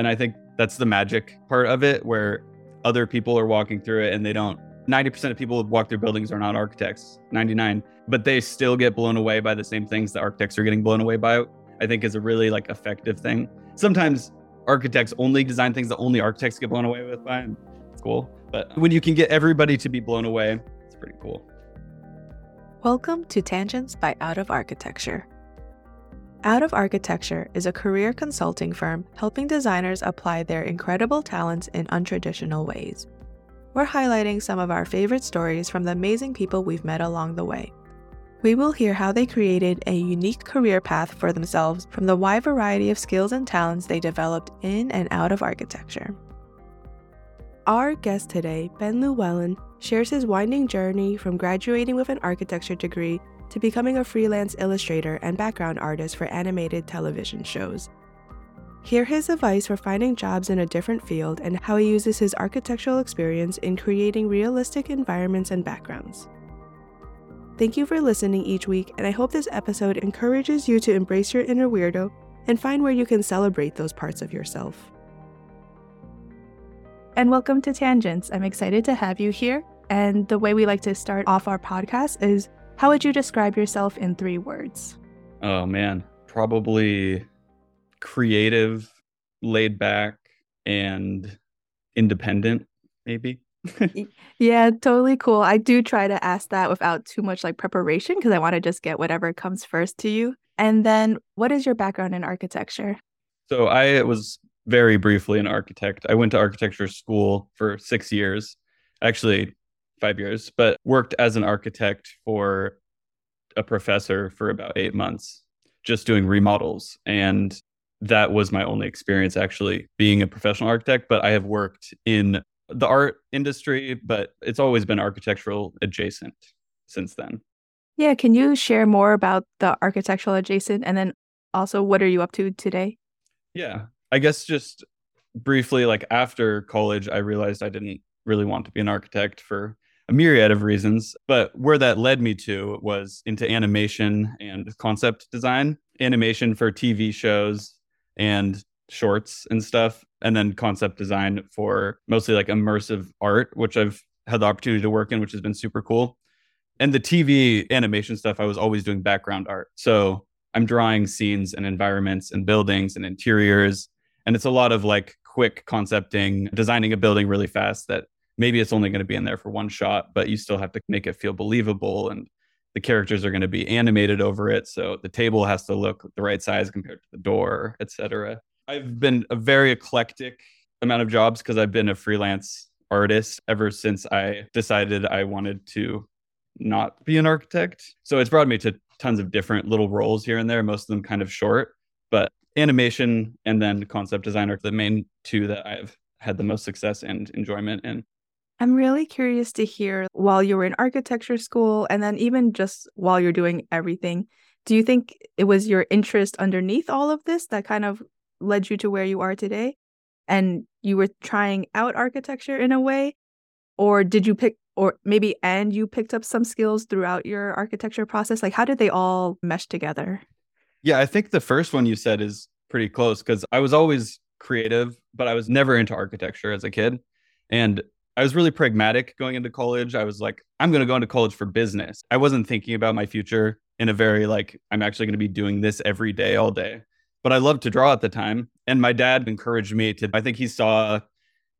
And I think that's the magic part of it where other people are walking through it and they don't 90% of people who walk through buildings are not architects, 99, but they still get blown away by the same things that architects are getting blown away by. I think is a really like effective thing. Sometimes architects only design things that only architects get blown away with by. It's cool. But when you can get everybody to be blown away, it's pretty cool. Welcome to Tangents by Out of Architecture. Out of Architecture is a career consulting firm helping designers apply their incredible talents in untraditional ways. We're highlighting some of our favorite stories from the amazing people we've met along the way. We will hear how they created a unique career path for themselves from the wide variety of skills and talents they developed in and out of architecture. Our guest today, Ben Llewellyn, shares his winding journey from graduating with an architecture degree to becoming a freelance illustrator and background artist for animated television shows. Hear his advice for finding jobs in a different field and how he uses his architectural experience in creating realistic environments and backgrounds. Thank you for listening each week, and I hope this episode encourages you to embrace your inner weirdo and find where you can celebrate those parts of yourself. And welcome to Tangents. I'm excited to have you here. And the way we like to start off our podcast is how would you describe yourself in three words? Oh man, probably creative, laid back, and independent, maybe. yeah, totally cool. I do try to ask that without too much like preparation because I want to just get whatever comes first to you. And then, what is your background in architecture? So, I was very briefly an architect. I went to architecture school for six years, actually, five years, but worked as an architect for a professor for about eight months, just doing remodels. And that was my only experience actually being a professional architect. But I have worked in the art industry, but it's always been architectural adjacent since then. Yeah, can you share more about the architectural adjacent and then also what are you up to today? Yeah, I guess just briefly, like after college, I realized I didn't really want to be an architect for a myriad of reasons. But where that led me to was into animation and concept design, animation for TV shows and shorts and stuff and then concept design for mostly like immersive art, which I've had the opportunity to work in, which has been super cool. And the TV animation stuff, I was always doing background art. So I'm drawing scenes and environments and buildings and interiors. And it's a lot of like quick concepting, designing a building really fast that maybe it's only going to be in there for one shot, but you still have to make it feel believable. And the characters are going to be animated over it. So the table has to look the right size compared to the door, etc. I've been a very eclectic amount of jobs because I've been a freelance artist ever since I decided I wanted to not be an architect. So it's brought me to tons of different little roles here and there, most of them kind of short, but animation and then concept design are the main two that I've had the most success and enjoyment in. I'm really curious to hear while you were in architecture school and then even just while you're doing everything, do you think it was your interest underneath all of this that kind of led you to where you are today? And you were trying out architecture in a way? Or did you pick or maybe and you picked up some skills throughout your architecture process? Like how did they all mesh together? Yeah i think the first one you said is pretty close because i was always creative but i was never into architecture as a kid. And i was really pragmatic going into college i was like i'm going to go into college for business i wasn't thinking about my future in a very like i'm actually going to be doing this every day all day but I loved to draw at the time. And my dad encouraged me to, I think he saw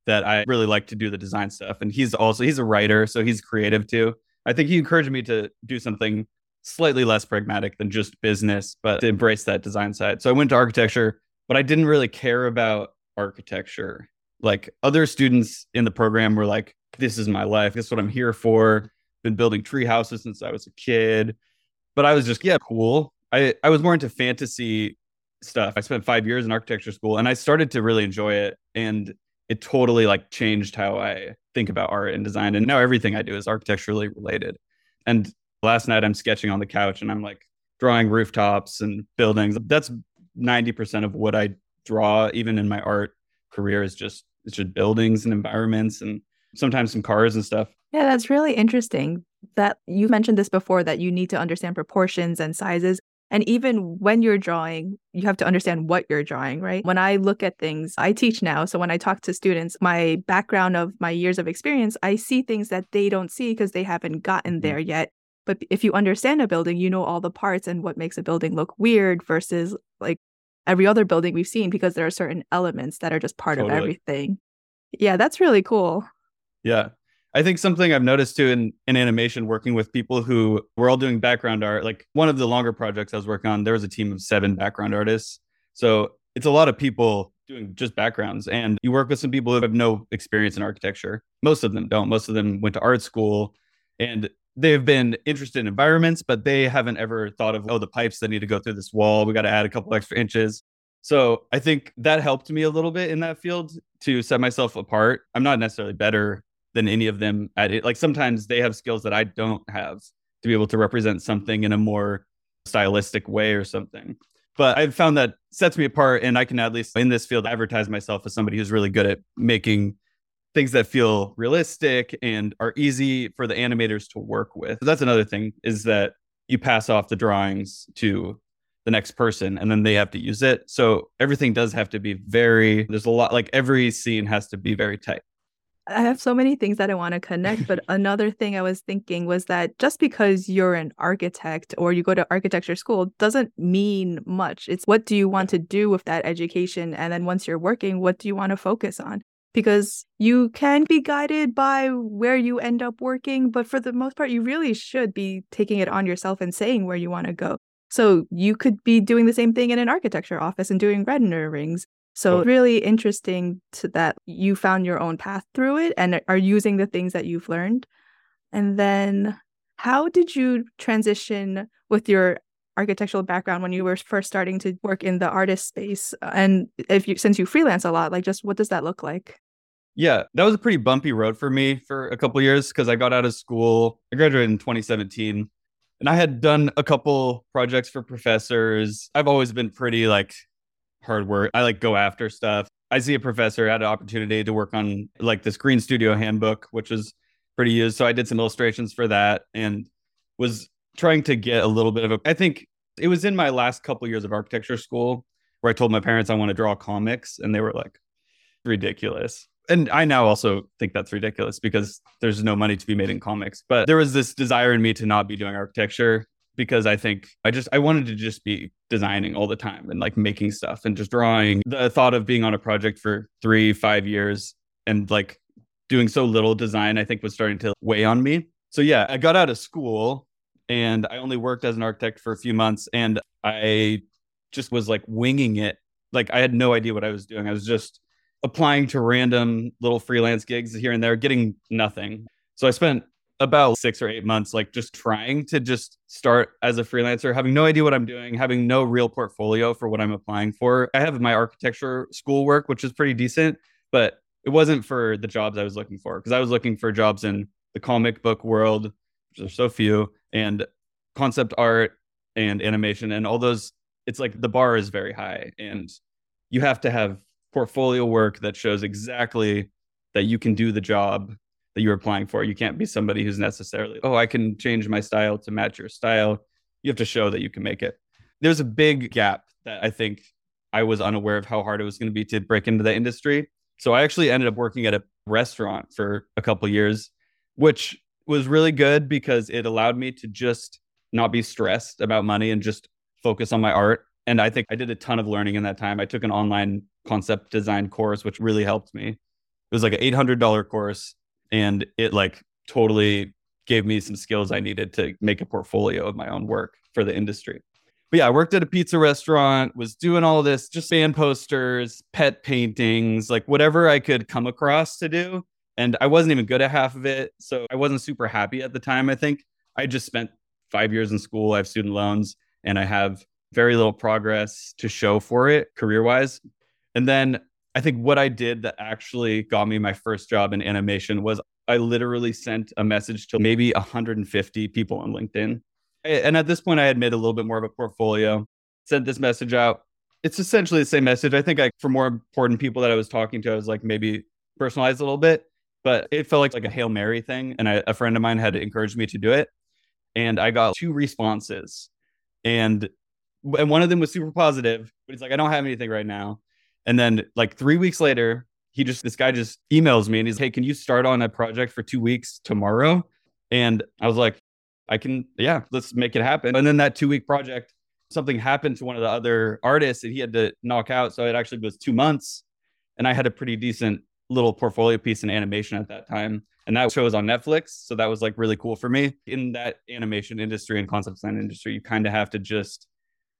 that I really like to do the design stuff. And he's also, he's a writer, so he's creative too. I think he encouraged me to do something slightly less pragmatic than just business, but to embrace that design side. So I went to architecture, but I didn't really care about architecture. Like other students in the program were like, this is my life. This is what I'm here for. Been building tree houses since I was a kid. But I was just, yeah, cool. I, I was more into fantasy stuff. I spent five years in architecture school and I started to really enjoy it. And it totally like changed how I think about art and design. And now everything I do is architecturally related. And last night I'm sketching on the couch and I'm like drawing rooftops and buildings. That's 90% of what I draw, even in my art career, is just it's just buildings and environments and sometimes some cars and stuff. Yeah, that's really interesting that you mentioned this before that you need to understand proportions and sizes And even when you're drawing, you have to understand what you're drawing, right? When I look at things, I teach now. So when I talk to students, my background of my years of experience, I see things that they don't see because they haven't gotten mm-hmm. there yet. But if you understand a building, you know all the parts and what makes a building look weird versus like every other building we've seen because there are certain elements that are just part totally. of everything. Yeah, that's really cool. Yeah. I think something I've noticed too in, in animation working with people who were all doing background art, like one of the longer projects I was working on, there was a team of seven background artists. So it's a lot of people doing just backgrounds. And you work with some people who have no experience in architecture. Most of them don't. Most of them went to art school and they've been interested in environments, but they haven't ever thought of, oh, the pipes that need to go through this wall. We got to add a couple extra inches. So I think that helped me a little bit in that field to set myself apart. I'm not necessarily better than any of them at it. Like sometimes they have skills that I don't have to be able to represent something in a more stylistic way or something. But I've found that sets me apart, and I can at least in this field advertise myself as somebody who's really good at making things that feel realistic and are easy for the animators to work with. That's another thing is that you pass off the drawings to the next person and then they have to use it. So everything does have to be very there's a lot like every scene has to be very tight. I have so many things that I want to connect, but another thing I was thinking was that just because you're an architect or you go to architecture school doesn't mean much. It's what do you want to do with that education? And then once you're working, what do you want to focus on? Because you can be guided by where you end up working, but for the most part, you really should be taking it on yourself and saying where you want to go. So you could be doing the same thing in an architecture office and doing renderings so, really interesting to that you found your own path through it and are using the things that you've learned. And then, how did you transition with your architectural background when you were first starting to work in the artist space? And if you, since you freelance a lot, like just what does that look like? Yeah, that was a pretty bumpy road for me for a couple years because I got out of school. I graduated in 2017 and I had done a couple projects for professors. I've always been pretty like hard work. I like go after stuff. I see a professor had an opportunity to work on like this Green Studio handbook, which was pretty used. So I did some illustrations for that and was trying to get a little bit of a. I think it was in my last couple years of architecture school where I told my parents I want to draw comics, and they were like, ridiculous. And I now also think that's ridiculous because there's no money to be made in comics. But there was this desire in me to not be doing architecture because I think I just I wanted to just be designing all the time and like making stuff and just drawing. The thought of being on a project for 3 5 years and like doing so little design I think was starting to weigh on me. So yeah, I got out of school and I only worked as an architect for a few months and I just was like winging it. Like I had no idea what I was doing. I was just applying to random little freelance gigs here and there, getting nothing. So I spent about six or eight months, like just trying to just start as a freelancer, having no idea what I'm doing, having no real portfolio for what I'm applying for. I have my architecture school work, which is pretty decent, but it wasn't for the jobs I was looking for because I was looking for jobs in the comic book world, which are so few, and concept art and animation and all those. It's like the bar is very high, and you have to have portfolio work that shows exactly that you can do the job that you're applying for. You can't be somebody who's necessarily, oh, I can change my style to match your style. You have to show that you can make it. There's a big gap that I think I was unaware of how hard it was going to be to break into the industry. So I actually ended up working at a restaurant for a couple years, which was really good because it allowed me to just not be stressed about money and just focus on my art. And I think I did a ton of learning in that time. I took an online concept design course, which really helped me. It was like an $800 course and it like totally gave me some skills I needed to make a portfolio of my own work for the industry. But yeah, I worked at a pizza restaurant, was doing all this, just fan posters, pet paintings, like whatever I could come across to do. And I wasn't even good at half of it. So I wasn't super happy at the time, I think. I just spent five years in school. I have student loans and I have very little progress to show for it career wise. And then I think what I did that actually got me my first job in animation was I literally sent a message to maybe 150 people on LinkedIn. And at this point, I had made a little bit more of a portfolio, sent this message out. It's essentially the same message. I think I, for more important people that I was talking to, I was like maybe personalized a little bit, but it felt like, like a Hail Mary thing. And I, a friend of mine had encouraged me to do it. And I got two responses. And and one of them was super positive, but he's like, I don't have anything right now. And then like three weeks later, he just this guy just emails me and he's hey, can you start on a project for two weeks tomorrow? And I was like, I can, yeah, let's make it happen. And then that two week project, something happened to one of the other artists that he had to knock out. So it actually was two months. And I had a pretty decent little portfolio piece in animation at that time. And that show was on Netflix. So that was like really cool for me. In that animation industry and concept design industry, you kind of have to just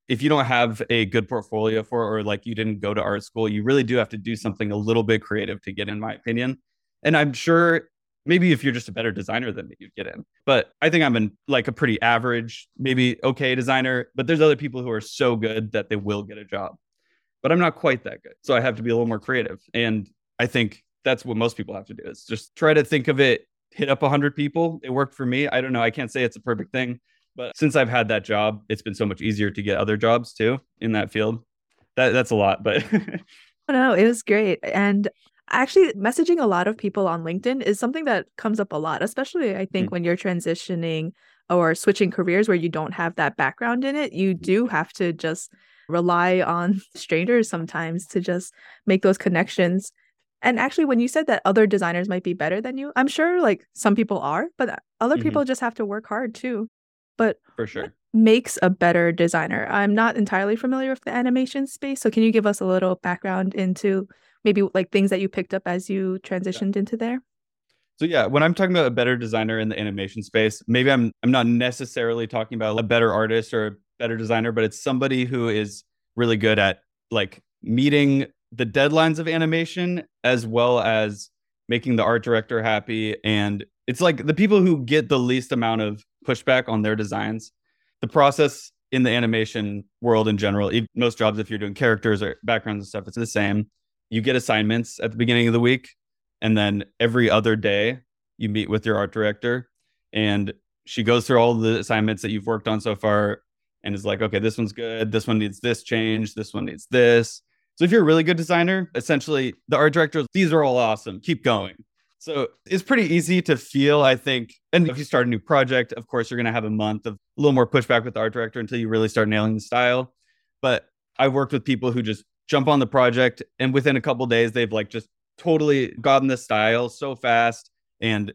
if you don't have a good portfolio for or like you didn't go to art school, you really do have to do something a little bit creative to get in my opinion. And I'm sure maybe if you're just a better designer than me, you'd get in. But I think I'm in like a pretty average, maybe okay designer, but there's other people who are so good that they will get a job. But I'm not quite that good. So I have to be a little more creative. And I think that's what most people have to do is just try to think of it, hit up 100 people. It worked for me. I don't know. I can't say it's a perfect thing, but since I've had that job, it's been so much easier to get other jobs too in that field. That that's a lot, but no, it was great. And actually messaging a lot of people on LinkedIn is something that comes up a lot, especially I think mm-hmm. when you're transitioning or switching careers where you don't have that background in it. You do have to just rely on strangers sometimes to just make those connections. And actually, when you said that other designers might be better than you, I'm sure like some people are, but other mm-hmm. people just have to work hard too. But for sure, makes a better designer? I'm not entirely familiar with the animation space, so can you give us a little background into maybe like things that you picked up as you transitioned yeah. into there? So yeah, when I'm talking about a better designer in the animation space, maybe I'm I'm not necessarily talking about a better artist or a better designer, but it's somebody who is really good at like meeting the deadlines of animation as well as making the art director happy and it's like the people who get the least amount of pushback on their designs. The process in the animation world in general, most jobs, if you're doing characters or backgrounds and stuff, it's the same. You get assignments at the beginning of the week, and then every other day you meet with your art director, and she goes through all the assignments that you've worked on so far and is like, okay, this one's good. This one needs this change. This one needs this. So if you're a really good designer, essentially the art director, these are all awesome. Keep going. So it's pretty easy to feel, I think. And if you start a new project, of course, you're going to have a month of a little more pushback with the art director until you really start nailing the style. But I've worked with people who just jump on the project and within a couple days, they've like just totally gotten the style so fast and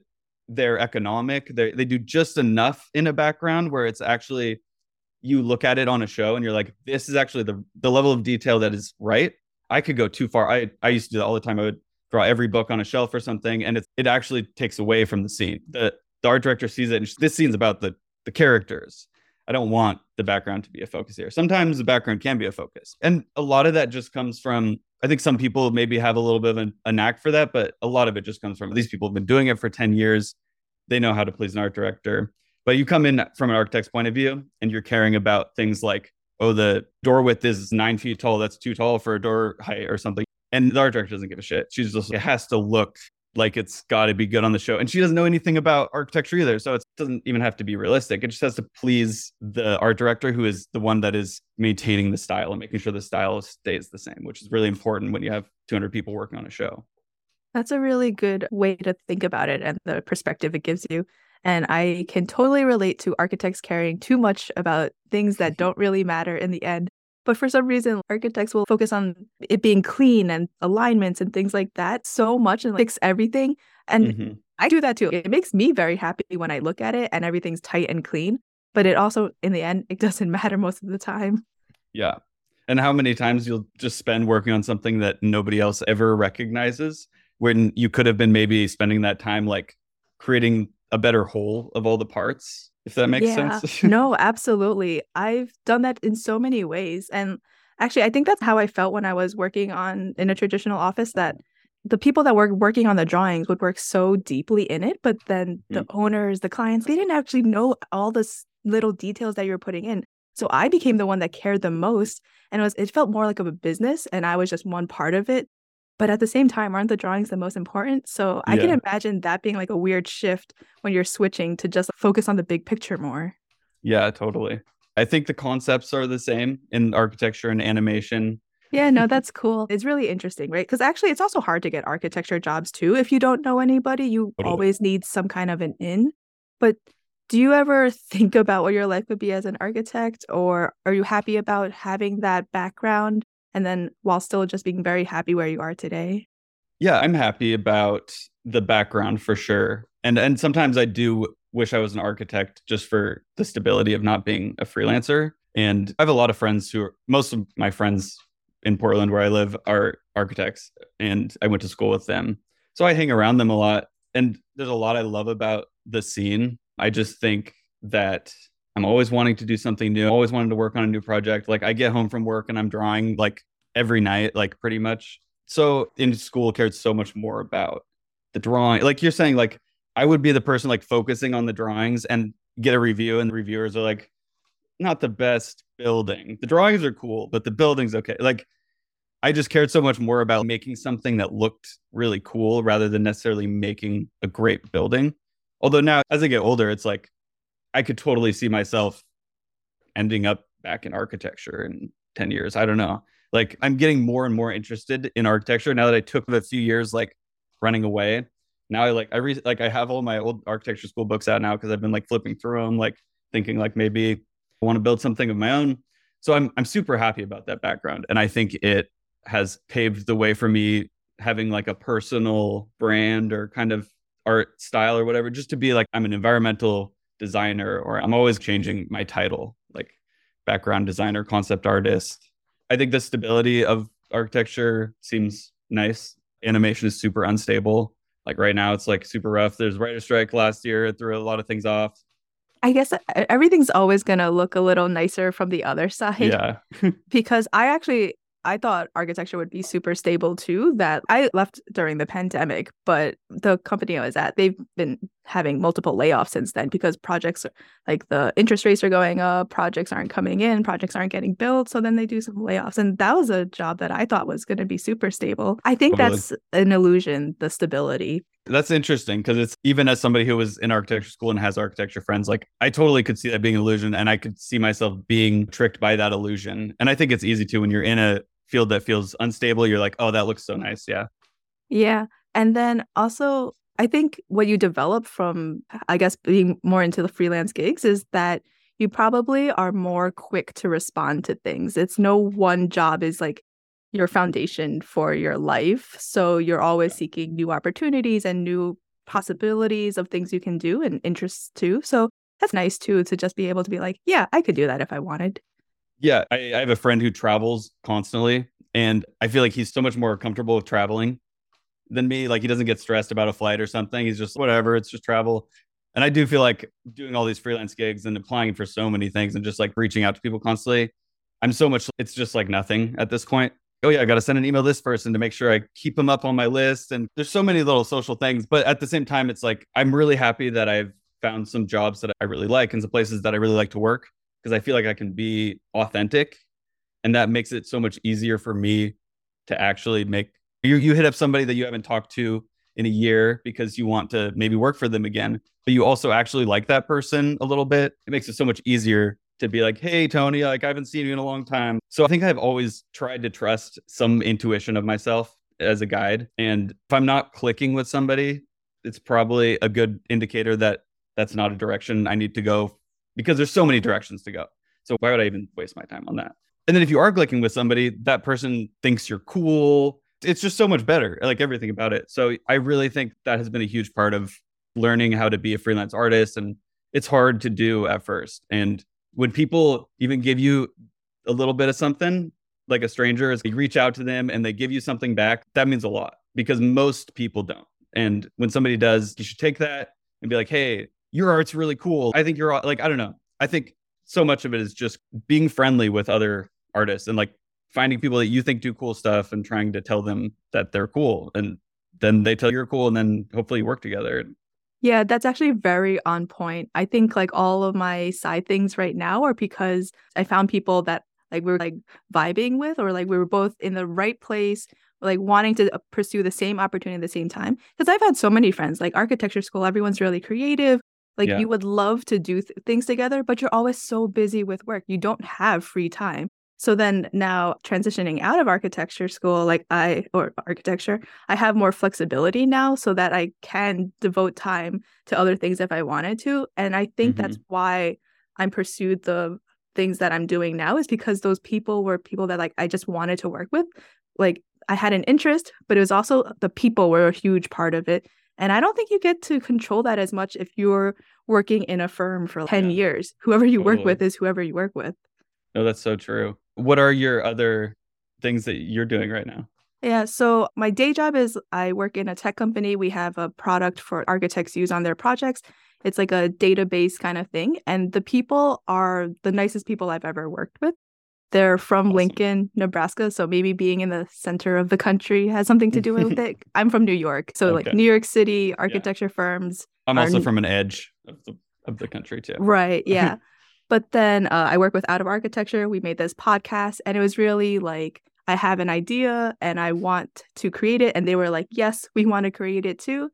they're economic. They they do just enough in a background where it's actually you look at it on a show and you're like, this is actually the the level of detail that is right. I could go too far. I I used to do that all the time. I would draw every book on a shelf or something, and it it actually takes away from the scene. The the art director sees it, and this scene's about the the characters. I don't want the background to be a focus here. Sometimes the background can be a focus, and a lot of that just comes from. I think some people maybe have a little bit of a, a knack for that, but a lot of it just comes from these people have been doing it for ten years. They know how to please an art director. But you come in from an architect's point of view, and you're caring about things like oh, the door width is nine feet tall. That's too tall for a door height or something. And the art director doesn't give a shit. She's just, it has to look like it's got to be good on the show. And she doesn't know anything about architecture either. So it doesn't even have to be realistic. It just has to please the art director, who is the one that is maintaining the style and making sure the style stays the same, which is really important when you have 200 people working on a show. That's a really good way to think about it and the perspective it gives you. And I can totally relate to architects caring too much about things that don't really matter in the end but for some reason, architects will focus on it being clean and alignments and things like that so much and fix everything. And mm-hmm. I do that too. It makes me very happy when I look at it and everything's tight and clean. But it also, in the end, it doesn't matter most of the time. Yeah. And how many times you'll just spend working on something that nobody else ever recognizes when you could have been maybe spending that time like creating a better whole of all the parts if that makes yeah. sense. no, absolutely. I've done that in so many ways. And actually, I think that's how I felt when I was working on in a traditional office that the people that were working on the drawings would work so deeply in it, but then the mm. owners, the clients, they didn't actually know all the little details that you were putting in. So I became the one that cared the most, and it was it felt more like of a business, and I was just one part of it. But at the same time, aren't the drawings the most important? So I yeah. can imagine that being like a weird shift when you're switching to just focus on the big picture more. Yeah, totally. I think the concepts are the same in architecture and animation. Yeah, no, that's cool. It's really interesting, right? Because actually, it's also hard to get architecture jobs too. If you don't know anybody, you totally. always need some kind of an in. But Do you ever think about what your life would be as an architect, or are you happy about having that background and then while still just being very happy where you are today? Yeah, I'm happy about the background for sure. And and sometimes I do wish I was an architect just for the stability of not being a freelancer. And I have a lot of friends who are most of my friends in Portland where I live are architects and I went to school with them. So I hang around them a lot and there's a lot I love about the scene. I just think that I'm always wanting to do something new. always wanted to work on a new project. Like I get home from work and I'm drawing like every night, like pretty much. So in school cared so much more about the drawing. Like you're saying, like I would be the person like focusing on the drawings and get a review, and the reviewers are like, not the best building. The drawings are cool, but the building's okay. Like I just cared so much more about making something that looked really cool rather than necessarily making a great building. Although now as I get older, it's like I could totally see myself ending up back in architecture in 10 years. I don't know. Like I'm getting more and more interested in architecture now that I took a few years like running away. Now I like I re- like I have all my old architecture school books out now because I've been like flipping through them, like thinking like maybe I want to build something of my own. So I'm I'm super happy about that background, and I think it has paved the way for me having like a personal brand or kind of art style or whatever, just to be like I'm an environmental designer or I'm always changing my title, like background designer, concept artist. I think the stability of architecture seems nice. Animation is super unstable. Like right now, it's like super rough. There's writer strike last year, it threw a lot of things off. I guess uh, everything's always going to look a little nicer from the other side. Yeah. because I actually I thought architecture would be super stable too. That I left during the pandemic, but the company I was at, they've been having multiple layoffs since then because projects like the interest rates are going up, projects aren't coming in, projects aren't getting built. So then they do some layoffs. And that was a job that I thought was going to be super stable. I think totally. that's an illusion, the stability. That's interesting because it's even as somebody who was in architecture school and has architecture friends, like I totally could see that being an illusion and I could see myself being tricked by that illusion. And I think it's easy to when you're in a field that feels unstable, you're like, oh, that looks so nice. Yeah. Yeah. And then also, I think what you develop from, I guess, being more into the freelance gigs is that you probably are more quick to respond to things. It's no one job is like your foundation for your life. So you're always seeking new opportunities and new possibilities of things you can do and interests too. So that's nice too to just be able to be like, yeah, I could do that if I wanted. Yeah, I, I have a friend who travels constantly, and I feel like he's so much more comfortable with traveling than me. Like he doesn't get stressed about a flight or something. He's just whatever. It's just travel. And I do feel like doing all these freelance gigs and applying for so many things and just like reaching out to people constantly. I'm so much. It's just like nothing at this point. Oh yeah, I got to send an email this person to make sure I keep them up on my list. And there's so many little social things, but at the same time, it's like I'm really happy that I've found some jobs that I really like and some places that I really like to work because I feel like I can be authentic and that makes it so much easier for me to actually make you you hit up somebody that you haven't talked to in a year because you want to maybe work for them again, but you also actually like that person a little bit. It makes it so much easier to be like, "Hey Tony, like I haven't seen you in a long time." So I think I've always tried to trust some intuition of myself as a guide, and if I'm not clicking with somebody, it's probably a good indicator that that's not a direction I need to go because there's so many directions to go. So why would I even waste my time on that? And then if you are clicking with somebody, that person thinks you're cool. It's just so much better, like everything about it. So I really think that has been a huge part of learning how to be a freelance artist. And it's hard to do at first. And when people even give you a little bit of something, like a stranger, is you reach out to them and they give you something back, that means a lot because most people don't. And when somebody does, you should take that and be like, hey, your art's really cool. I think you're like, I don't know. I think so much of it is just being friendly with other artists and like finding people that you think do cool stuff and trying to tell them that they're cool. And then they tell you're cool and then hopefully you work together. Yeah, that's actually very on point. I think like all of my side things right now are because I found people that like we are like vibing with or like we were both in the right place like wanting to uh, pursue the same opportunity at the same time because i've had so many friends like architecture school everyone's really creative like yeah. you would love to do th- things together, but you're always so busy with work. You don't have free time. So then now transitioning out of architecture school, like I, or architecture, I have more flexibility now so that I can devote time to other things if I wanted to. And I think mm-hmm. that's why I'm pursued the things that I'm doing now is because those people were people that like I just wanted to work with. Like I had an interest, but it was also the people were a huge part of it. And I don't think you get to control that as much if you're working in a firm for 10 yeah. years. Whoever you totally. work with is whoever you work with. No, that's so true. What are your other things that you're doing right now? Yeah, so my day job is I work in a tech company. We have a product for architects use on their projects. It's like a database kind of thing. And the people are the nicest people I've ever worked with. They're from awesome. Lincoln, Nebraska. So maybe being in the center of the country has something to do with it. I'm from New York. So, okay. like New York City, architecture yeah. firms. I'm also from an edge of the, of the country, too. Right. Yeah. But then uh, I work with Out of Architecture. We made this podcast, and it was really like, I have an idea and I want to create it. And they were like, yes, we want to create it too.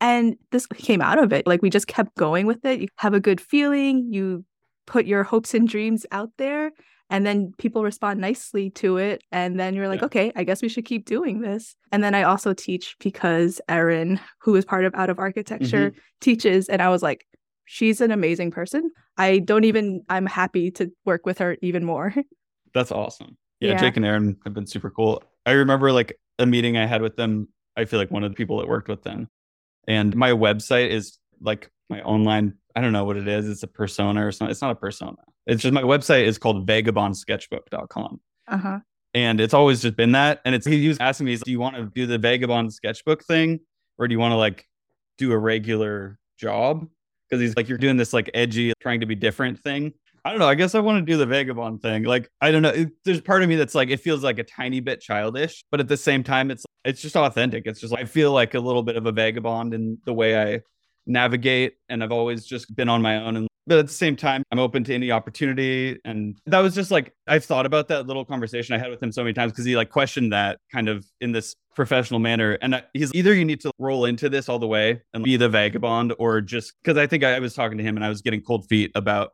And this came out of it. Like we just kept going with it. You have a good feeling, you put your hopes and dreams out there, and then people respond nicely to it. And then you're like, yeah. okay, I guess we should keep doing this. And then I also teach because Erin, who is part of Out of Architecture, mm-hmm. teaches. And I was like, she's an amazing person. I don't even, I'm happy to work with her even more. That's awesome. Yeah, yeah. Jake and Aaron have been super cool. I remember like a meeting I had with them. I feel like one of the people that worked with them and my website is like my online, I don't know what it is. It's a persona or something. It's not a persona. It's just my website is called vagabondsketchbook.com. Uh-huh. And it's always just been that. And it's he was asking me, do you want to do the vagabond sketchbook thing? Or do you want to like do a regular job? Because he's like, you're doing this like edgy, trying to be different thing. I don't know. I guess I want to do the vagabond thing. Like, I don't know. It, there's part of me that's like, it feels like a tiny bit childish, but at the same time, it's it's just authentic. It's just I feel like a little bit of a vagabond in the way I navigate, and I've always just been on my own. And but at the same time, I'm open to any opportunity. And that was just like I've thought about that little conversation I had with him so many times because he like questioned that kind of in this professional manner. And he's either you need to roll into this all the way and be the vagabond, or just because I think I was talking to him and I was getting cold feet about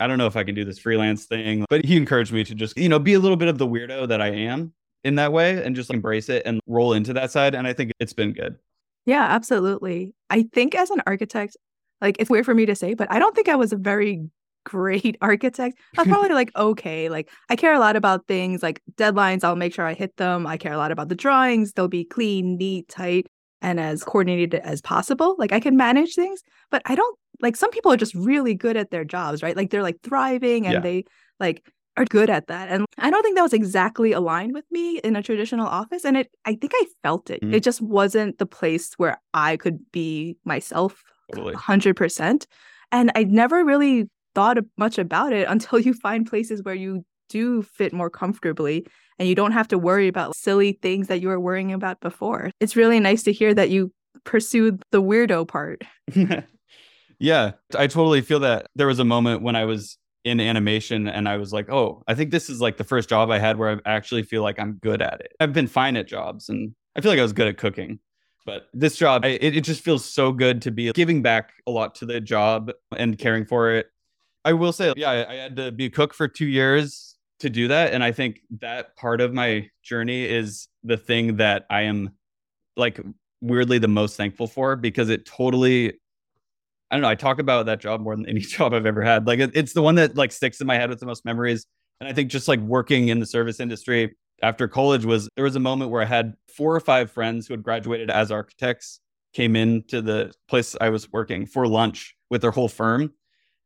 I don't know if I can do this freelance thing, but he encouraged me to just, you know, be a little bit of the weirdo that I am in that way and just embrace it and roll into that side. And I think it's been good. Yeah, absolutely. I think as an architect, like it's weird for me to say, but I don't think I was a very great architect. I was probably like, okay, like I care a lot about things like deadlines, I'll make sure I hit them. I care a lot about the drawings, they'll be clean, neat, tight, and as coordinated as possible. Like I can manage things, but I don't like some people are just really good at their jobs, right? Like they're like thriving and yeah. they like are good at that. And I don't think that was exactly aligned with me in a traditional office. And it I think I felt it. Mm-hmm. It just wasn't the place where I could be myself totally. 100%. And I never really thought much about it until you find places where you do fit more comfortably and you don't have to worry about silly things that you were worrying about before. It's really nice to hear that you pursued the weirdo part. Yeah, I totally feel that. There was a moment when I was in animation and I was like, oh, I think this is like the first job I had where I actually feel like I'm good at it. I've been fine at jobs and I feel like I was good at cooking. But this job, I, it, it just feels so good to be giving back a lot to the job and caring for it. I will say, yeah, I, I had to be a cook for two years to do that. And I think that part of my journey is the thing that I am like weirdly the most thankful for because it totally I don't know. I talk about that job more than any job I've ever had. Like it, it's the one that like sticks in my head with the most memories. And I think just like working in the service industry after college was there was a moment where I had four or five friends who had graduated as architects came into the place I was working for lunch with their whole firm.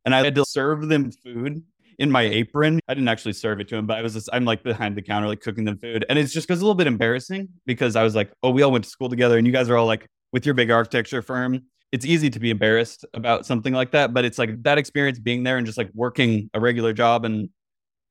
And I had to serve them food in my apron. I didn't actually serve it to them, but I was just, I'm like behind the counter, like cooking them food. And it's just because a little bit embarrassing because I was like, oh, we all went to school together and you guys are all like with your big architecture firm it's easy to be embarrassed about something like that, but it's like that experience being there and just like working a regular job and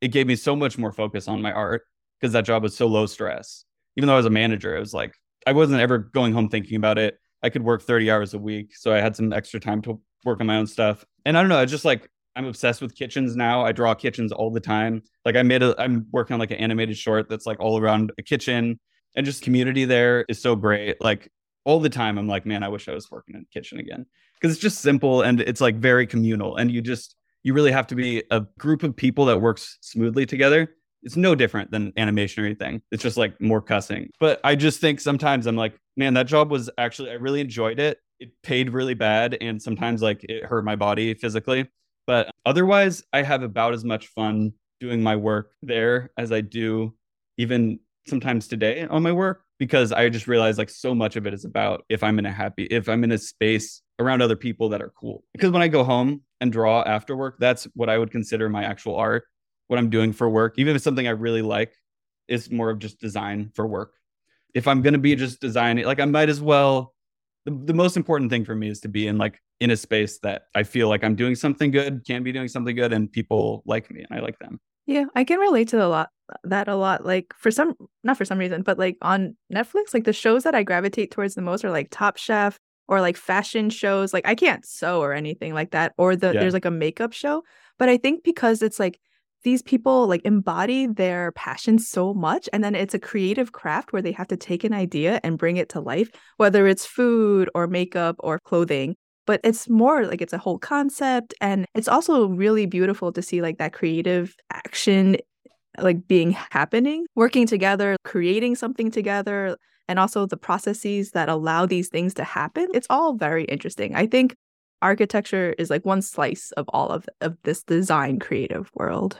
it gave me so much more focus on my art because that job was so low stress. Even though I was a manager, it was like I wasn't ever going home thinking about it. I could work 30 hours a week, so I had some extra time to work on my own stuff. And I don't know, i just like I'm obsessed with kitchens now. I draw kitchens all the time. Like I made a I'm working on like an animated short that's like all around a kitchen and just community there is so great. Like all the time i'm like man i wish i was working in the kitchen again because it's just simple and it's like very communal and you just you really have to be a group of people that works smoothly together it's no different than animation or anything. It's just like more cussing. But I just think sometimes I'm like, man, that job was actually I really enjoyed it. It paid really bad and sometimes like it hurt my body physically. But otherwise, I have about as much fun doing my work there as I do even sometimes today on my work because I just realized like so much of it is about if I'm in a happy, if I'm in a space around other people that are cool. Because when I go home and draw after work, that's what I would consider my actual art, what I'm doing for work. Even if it's something I really like, is more of just design for work. If I'm going to be just designing, like I might as well. The, the most important thing for me is to be in like in a space that I feel like I'm doing something good, can be doing something good, and people like me and I like them. Yeah, I can relate to a lot that a lot. Like for some, not for some reason, but like on Netflix, like the shows that I gravitate towards the most are like Top Chef or like fashion shows. Like I can't sew or anything like that. Or the yeah. there's like a makeup show. But I think because it's like these people like embody their passion so much and then it's a creative craft where they have to take an idea and bring it to life whether it's food or makeup or clothing but it's more like it's a whole concept and it's also really beautiful to see like that creative action like being happening working together creating something together and also the processes that allow these things to happen it's all very interesting i think architecture is like one slice of all of, of this design creative world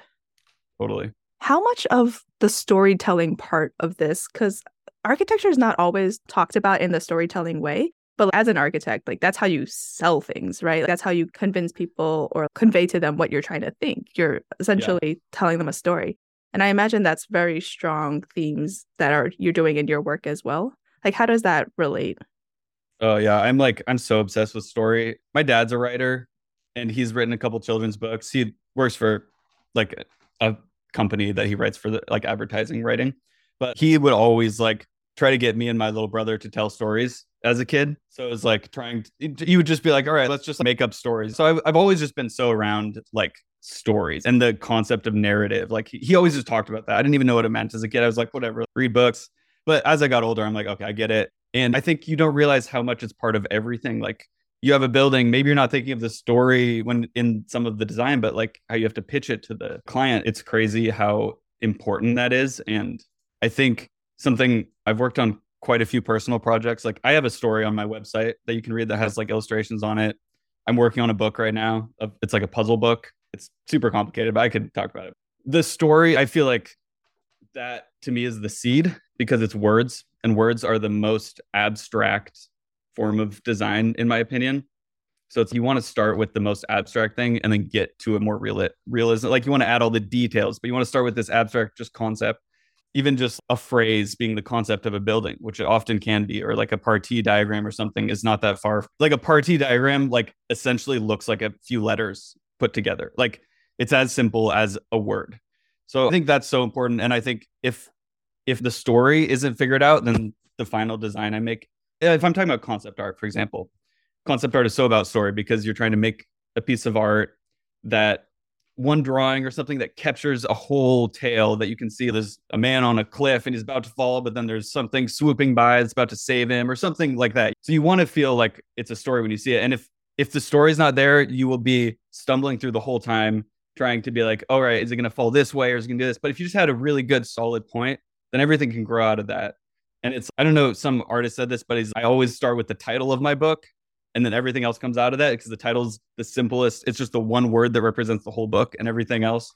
totally how much of the storytelling part of this because architecture is not always talked about in the storytelling way but as an architect, like that's how you sell things, right? That's how you convince people or convey to them what you're trying to think. You're essentially yeah. telling them a story. And I imagine that's very strong themes that are you're doing in your work as well. Like how does that relate? Oh yeah, I'm like I'm so obsessed with story. My dad's a writer and he's written a couple children's books. He works for like a company that he writes for the like advertising writing. But he would always like try to get me and my little brother to tell stories as a kid. So it was like trying to, you would just be like, all right, let's just make up stories. So I've, I've always just been so around like stories and the concept of narrative. Like he, always just talked about that. I didn't even know what it meant as a kid. I was like, whatever, read books. But as I got older, I'm like, okay, I get it. And I think you don't realize how much it's part of everything. Like you have a building, maybe you're not thinking of the story when in some of the design, but like how you have to pitch it to the client. It's crazy how important that is. And I think something I've worked on quite a few personal projects. Like I have a story on my website that you can read that has like illustrations on it. I'm working on a book right now. It's like a puzzle book. It's super complicated, but I could talk about it. The story, I feel like that to me is the seed because it's words and words are the most abstract form of design in my opinion. So it's you want to start with the most abstract thing and then get to a more real realism. Like you want to add all the details, but you want to start with this abstract just concept even just a phrase being the concept of a building, which it often can be, or like a parti diagram or something is not that far. Like a parti diagram, like essentially looks like a few letters put together. Like it's as simple as a word. So I think that's so important. And I think if if the story isn't figured out, then the final design I make, if I'm talking about concept art, for example, concept art is so about story because you're trying to make a piece of art that one drawing or something that captures a whole tale that you can see there's a man on a cliff and he's about to fall but then there's something swooping by that's about to save him or something like that so you want to feel like it's a story when you see it and if if the story's not there you will be stumbling through the whole time trying to be like all right is it going to fall this way or is it going to do this but if you just had a really good solid point then everything can grow out of that and it's i don't know some artist said this but i always start with the title of my book and then everything else comes out of that because the title's the simplest. It's just the one word that represents the whole book, and everything else.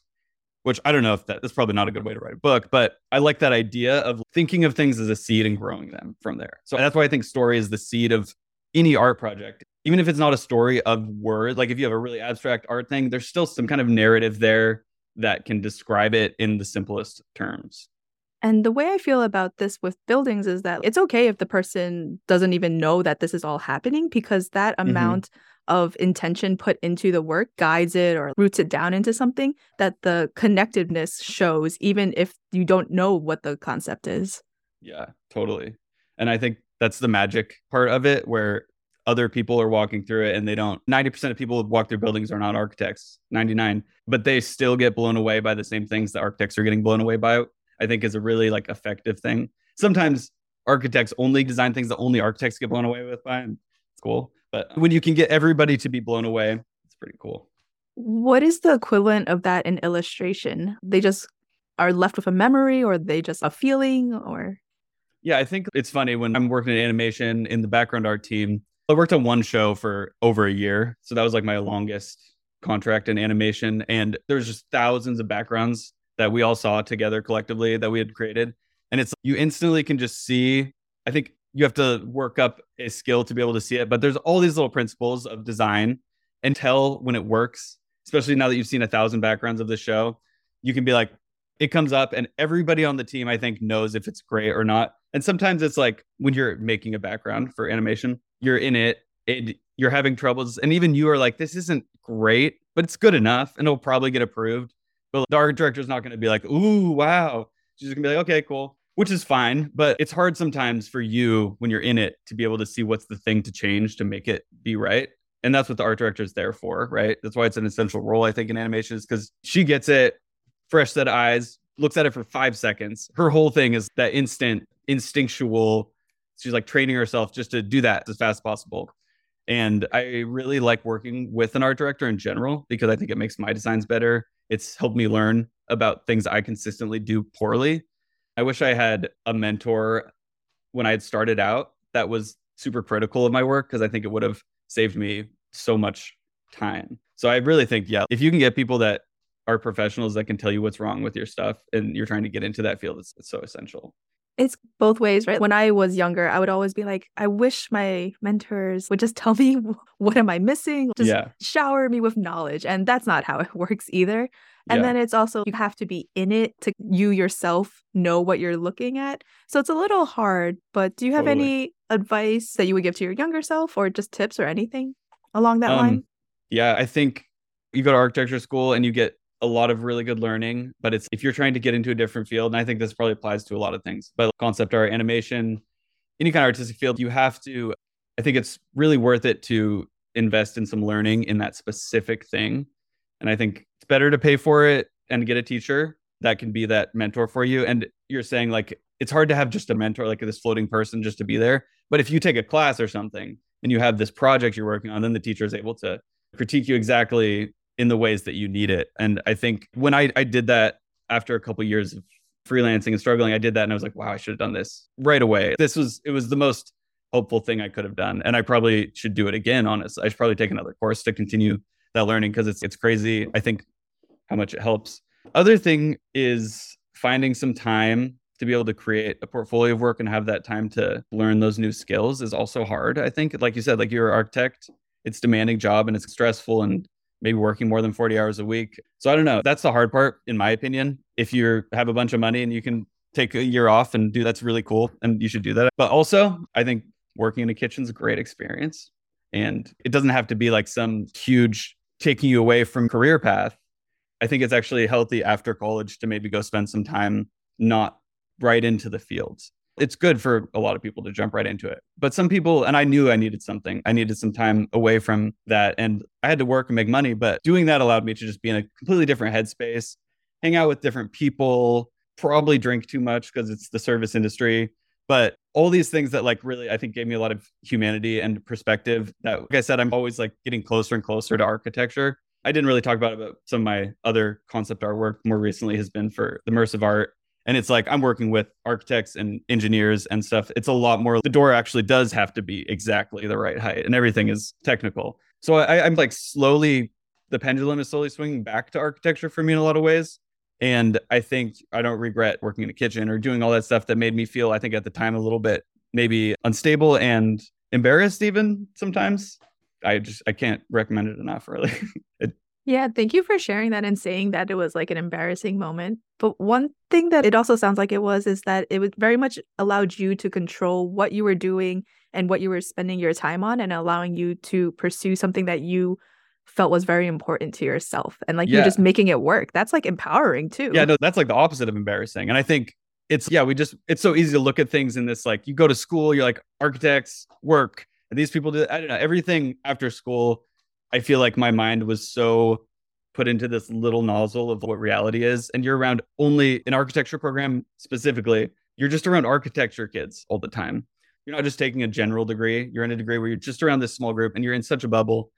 Which I don't know if that, that's probably not a good way to write a book, but I like that idea of thinking of things as a seed and growing them from there. So that's why I think story is the seed of any art project. Even if it's not a story of words, like if you have a really abstract art thing, there's still some kind of narrative there that can describe it in the simplest terms. And the way I feel about this with buildings is that it's okay if the person doesn't even know that this is all happening because that mm-hmm. amount of intention put into the work guides it or roots it down into something that the connectiveness shows, even if you don't know what the concept is. Yeah, totally. And I think that's the magic part of it where other people are walking through it and they don't 90% of people who walk through buildings are not architects 99 but they still get blown away by the same things that architects are getting blown away by I think is a really like effective thing. Sometimes architects only design things that only architects get blown away with by. And it's cool. But when you can get everybody to be blown away, it's pretty cool. What is the equivalent of that in illustration? They just are left with a memory or they just a feeling or yeah i think it's funny when i'm working in animation in the background art team i worked on one show for over a year so that was like my longest contract in animation and there's just thousands of backgrounds that we all saw together collectively that we had created and it's you instantly can just see i think you have to work up a skill to be able to see it but there's all these little principles of design and tell when it works especially now that you've seen a thousand backgrounds of the show you can be like it comes up and everybody on the team i think knows if it's great or not and sometimes it's like when you're making a background for animation you're in it, and you're having troubles and even you are like this isn't great but it's good enough and it'll probably get approved but the art director's not going to be like ooh wow she's going to be like okay cool which is fine but it's hard sometimes for you when you're in it to be able to see what's the thing to change to make it be right and that's what the art director is there for right that's why it's an essential role i think in animation is because she gets it fresh set eyes, looks at it for five seconds. Her whole thing is that instant, instinctual. She's like training herself just to do that as fast as possible. And I really like working with an art director in general because I think it makes my designs better. It's helped me learn about things I consistently do poorly. I wish I had a mentor when I had started out that was super critical of my work because I think it would have saved me so much time. So I really think, yeah, if you can get people that are professionals that can tell you what's wrong with your stuff and you're trying to get into that field it's, it's so essential it's both ways right when i was younger i would always be like i wish my mentors would just tell me what am i missing just yeah. shower me with knowledge and that's not how it works either and yeah. then it's also you have to be in it to you yourself know what you're looking at so it's a little hard but do you have totally. any advice that you would give to your younger self or just tips or anything along that um, line yeah i think you go to architecture school and you get a lot of really good learning, but it's if you're trying to get into a different field, and I think this probably applies to a lot of things, but concept art, animation, any kind of artistic field, you have to, I think it's really worth it to invest in some learning in that specific thing. And I think it's better to pay for it and get a teacher that can be that mentor for you. And you're saying like it's hard to have just a mentor, like this floating person just to be there. But if you take a class or something and you have this project you're working on, then the teacher is able to critique you exactly in the ways that you need it. And I think when I, I did that after a couple of years of freelancing and struggling, I did that and I was like, wow, I should have done this right away. This was it was the most hopeful thing I could have done. And I probably should do it again, honestly. I should probably take another course to continue that learning because it's it's crazy. I think how much it helps. Other thing is finding some time to be able to create a portfolio of work and have that time to learn those new skills is also hard. I think, like you said, like you're an architect, it's demanding job and it's stressful and maybe working more than 40 hours a week. So I don't know. That's the hard part, in my opinion. If you have a bunch of money and you can take a year off and do that's really cool and you should do that. But also, I think working in a kitchen is a great experience. And it doesn't have to be like some huge taking you away from career path. I think it's actually healthy after college to maybe go spend some time not right into the fields it's good for a lot of people to jump right into it. But some people, and I knew I needed something, I needed some time away from that. And I had to work and make money, but doing that allowed me to just be in a completely different headspace, hang out with different people, probably drink too much because it's the service industry. But all these things that like really I think gave me a lot of humanity and perspective that like I said, I'm always like getting closer and closer to architecture. I didn't really talk about it, but some of my other concept art work more recently has been for the immersive art and it's like i'm working with architects and engineers and stuff. It's a lot more the door actually does have to be exactly the right height and everything is technical. So I, i'm like slowly the pendulum is slowly swinging back to architecture for me in a lot of ways. And i think i don't regret working in a kitchen or doing all that stuff that made me feel i think at the time a little bit maybe unstable and embarrassed even sometimes. I just i can't recommend it enough really. It, yeah, thank you for sharing that and saying that it was like an embarrassing moment. But one thing that it also sounds like it was is that it was very much allowed you to control what you were doing and what you were spending your time on and allowing you to pursue something that you felt was very important to yourself and like yeah. you're just making it work. That's like empowering too. Yeah, no, that's like the opposite of embarrassing. And I think it's yeah, we just it's so easy to look at things in this like you go to school, you're like architects work, and these people do I don't know, everything after school I feel like my mind was so put into this little nozzle of what reality is. And you're around only an architecture program specifically, you're just around architecture kids all the time. You're not just taking a general degree, you're in a degree where you're just around this small group and you're in such a bubble.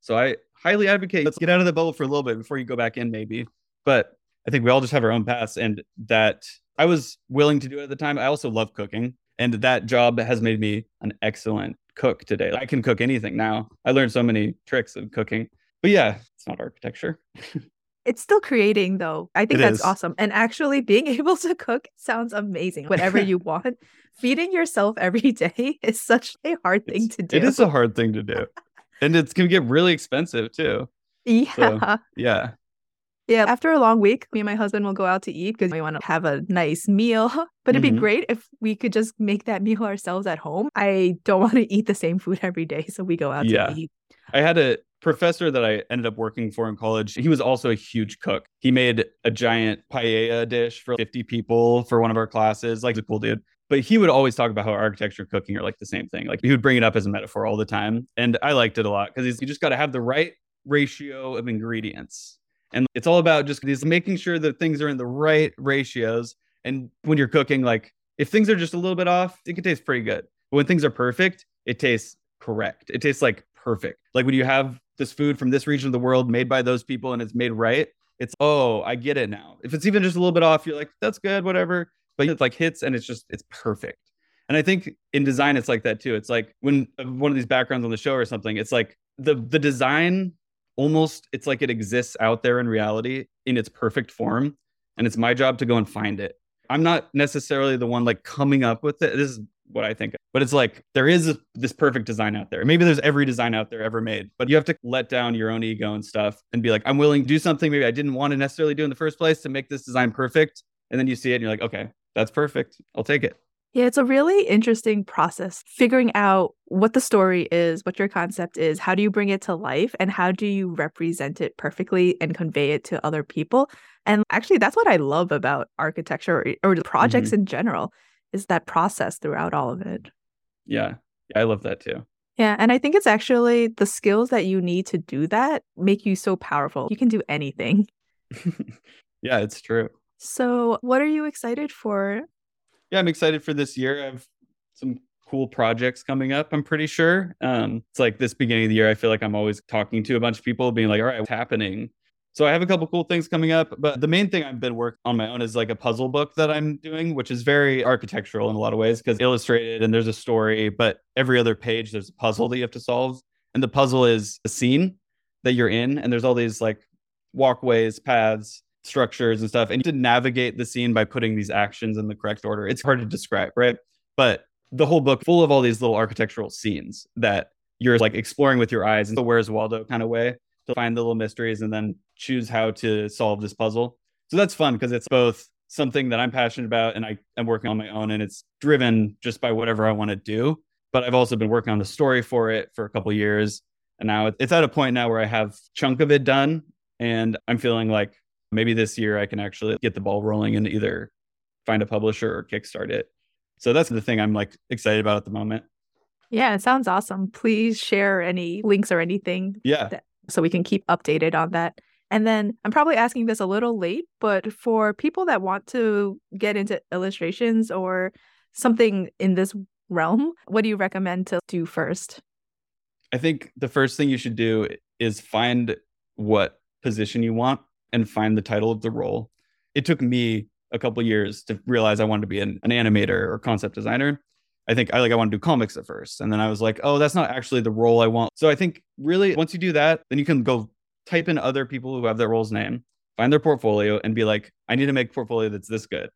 So I highly advocate let's get out of the bubble for a little bit before you go back in, maybe. But I think we all just have our own paths and that I was willing to do it at the time. I also love cooking and that job has made me an excellent cook today. I can cook anything now. I learned so many tricks of cooking. But yeah, it's not architecture. It's still creating though. I think It that's is. awesome. And actually being able to cook sounds amazing. Whatever you want. Feeding yourself every day is such a hard thing It's- to do. It is a hard thing to do. And it can get really expensive too. yeah. so- Yeah. Yeah. After a long week, me and my husband will go out to eat because we want to have a nice meal. But it'd be Mhm. great if we could just make that meal ourselves at home. I don't want to eat the same food every day. So we go out Yeah. to eat. I had a professor that I ended up working for in college. He was also a huge cook. He made a giant paella dish for 50 people for one of our classes. Like, he's a cool dude. But he would always talk about how architecture and cooking are like the same thing. Like, he would bring it up as a metaphor all the time. And I liked it a lot because you just got to have the right ratio of ingredients. And it's all about just these making sure that things are in the right ratios. And when you're cooking, like, if things are just a little bit off, it can taste pretty good. But when things are perfect, it tastes correct. It tastes like perfect. Like when you have this food from this region of the world made by those people and it's made right, it's oh, I get it now. If it's even just a little bit off, you're like, that's good, whatever. But it like hits and it's just it's perfect. And I think in design it's like that too. It's like when uh, one of these backgrounds on the show or something, it's like the the design almost it's like it exists out there in reality in its perfect form and it's my job to go and find it. I'm not necessarily the one like coming up with it. This is what I think. But it's like there is this perfect design out there. Maybe there's every design out there ever made, but you have to let down your own ego and stuff and be like, I'm willing to do something maybe I didn't want to necessarily do in the first place to make this design perfect. And then you see it and you're like, okay, that's perfect. I'll take it. Yeah, it's a really interesting process figuring out what the story is, what your concept is, how do you bring it to life, and how do you represent it perfectly and convey it to other people. And actually, that's what I love about architecture or, or projects mm-hmm. in general is that process throughout all of it. Yeah, I love that too. Yeah, and I think it's actually the skills that you need to do that make you so powerful. You can do anything. yeah, it's true. So, what are you excited for? Yeah, I'm excited for this year. I have some cool projects coming up, I'm pretty sure. Um, it's like this beginning of the year, I feel like I'm always talking to a bunch of people, being like, all right, what's happening? So I have a couple cool things coming up, but the main thing I've been working on my own is like a puzzle book that I'm doing, which is very architectural in a lot of ways because illustrated and there's a story, but every other page there's a puzzle that you have to solve. And the puzzle is a scene that you're in, and there's all these like walkways, paths, structures, and stuff. And to navigate the scene by putting these actions in the correct order. It's hard to describe, right? But the whole book full of all these little architectural scenes that you're like exploring with your eyes in the Where's Waldo kind of way to find the little mysteries and then choose how to solve this puzzle. So that's fun because it's both something that I'm passionate about and I am working on my own and it's driven just by whatever I want to do. But I've also been working on the story for it for a couple years. And now it's at a point now where I have chunk of it done and I'm feeling like maybe this year I can actually get the ball rolling and either find a publisher or kickstart it. So that's the thing I'm like excited about at the moment. Yeah, it sounds awesome. Please share any links or anything Yeah. so we can keep updated on that. And then I'm probably asking this a little late, but for people that want to get into illustrations or something in this realm, what do you recommend to do first? I think the first thing you should do is find what position you want and find the title of the role. It took me a couple years to realize I wanted to be an, an animator or concept designer. I think I like I want to do comics at first. And then I was like, oh, that's not actually the role I want. So I think really once you do that, then you can go type in other people who have that role's name, find their portfolio and be like, I need to make portfolio that's this good,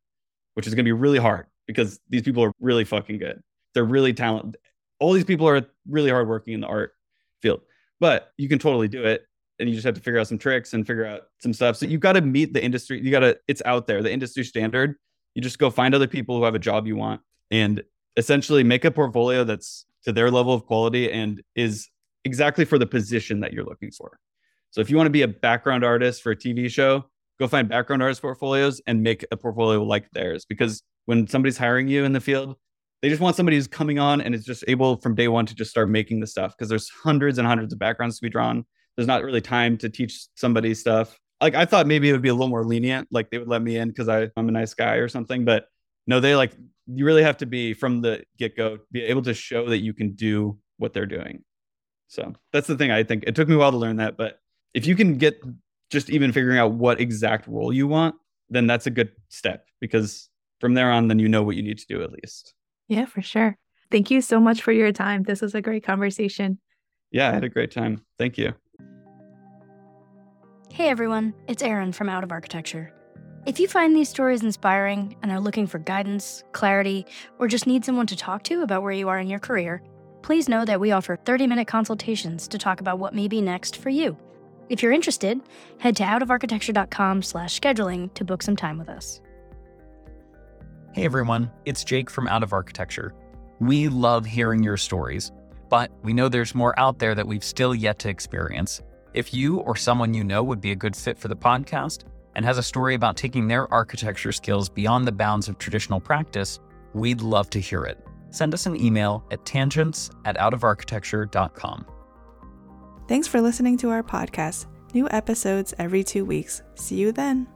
which is gonna be really hard because these people are really fucking good. They're really talented. All these people are really hardworking in the art field, but you can totally do it. And you just have to figure out some tricks and figure out some stuff. So you've got to meet the industry. You got to, it's out there, the industry standard. You just go find other people who have a job you want and essentially make a portfolio that's to their level of quality and is exactly for the position that you're looking for. So if you want to be a background artist for a TV show, go find background artist portfolios and make a portfolio like theirs. Because when somebody's hiring you in the field, they just want somebody who's coming on and is just able from day one to just start making the stuff because there's hundreds and hundreds of backgrounds to be drawn. There's not really time to teach somebody stuff. Like I thought maybe it would be a little more lenient, like they would let me in because I'm a nice guy or something. But no, they like you really have to be from the get go, be able to show that you can do what they're doing. So that's the thing I think. It took me a while to learn that, but if you can get just even figuring out what exact role you want, then that's a good step because from there on, then you know what you need to do at least. Yeah, for sure. Thank you so much for your time. This was a great conversation. Yeah, I had a great time. Thank you. Hey everyone, it's Aaron from Out of Architecture. If you find these stories inspiring and are looking for guidance, clarity, or just need someone to talk to about where you are in your career, please know that we offer 30 minute consultations to talk about what may be next for you. If you're interested, head to outofarchitecture.com slash scheduling to book some time with us. Hey everyone, it's Jake from Out of Architecture. We love hearing your stories, but we know there's more out there that we've still yet to experience. If you or someone you know would be a good fit for the podcast and has a story about taking their architecture skills beyond the bounds of traditional practice, we'd love to hear it. Send us an email at tangents at outofarchitecture.com. Thanks for listening to our podcast. New episodes every two weeks. See you then.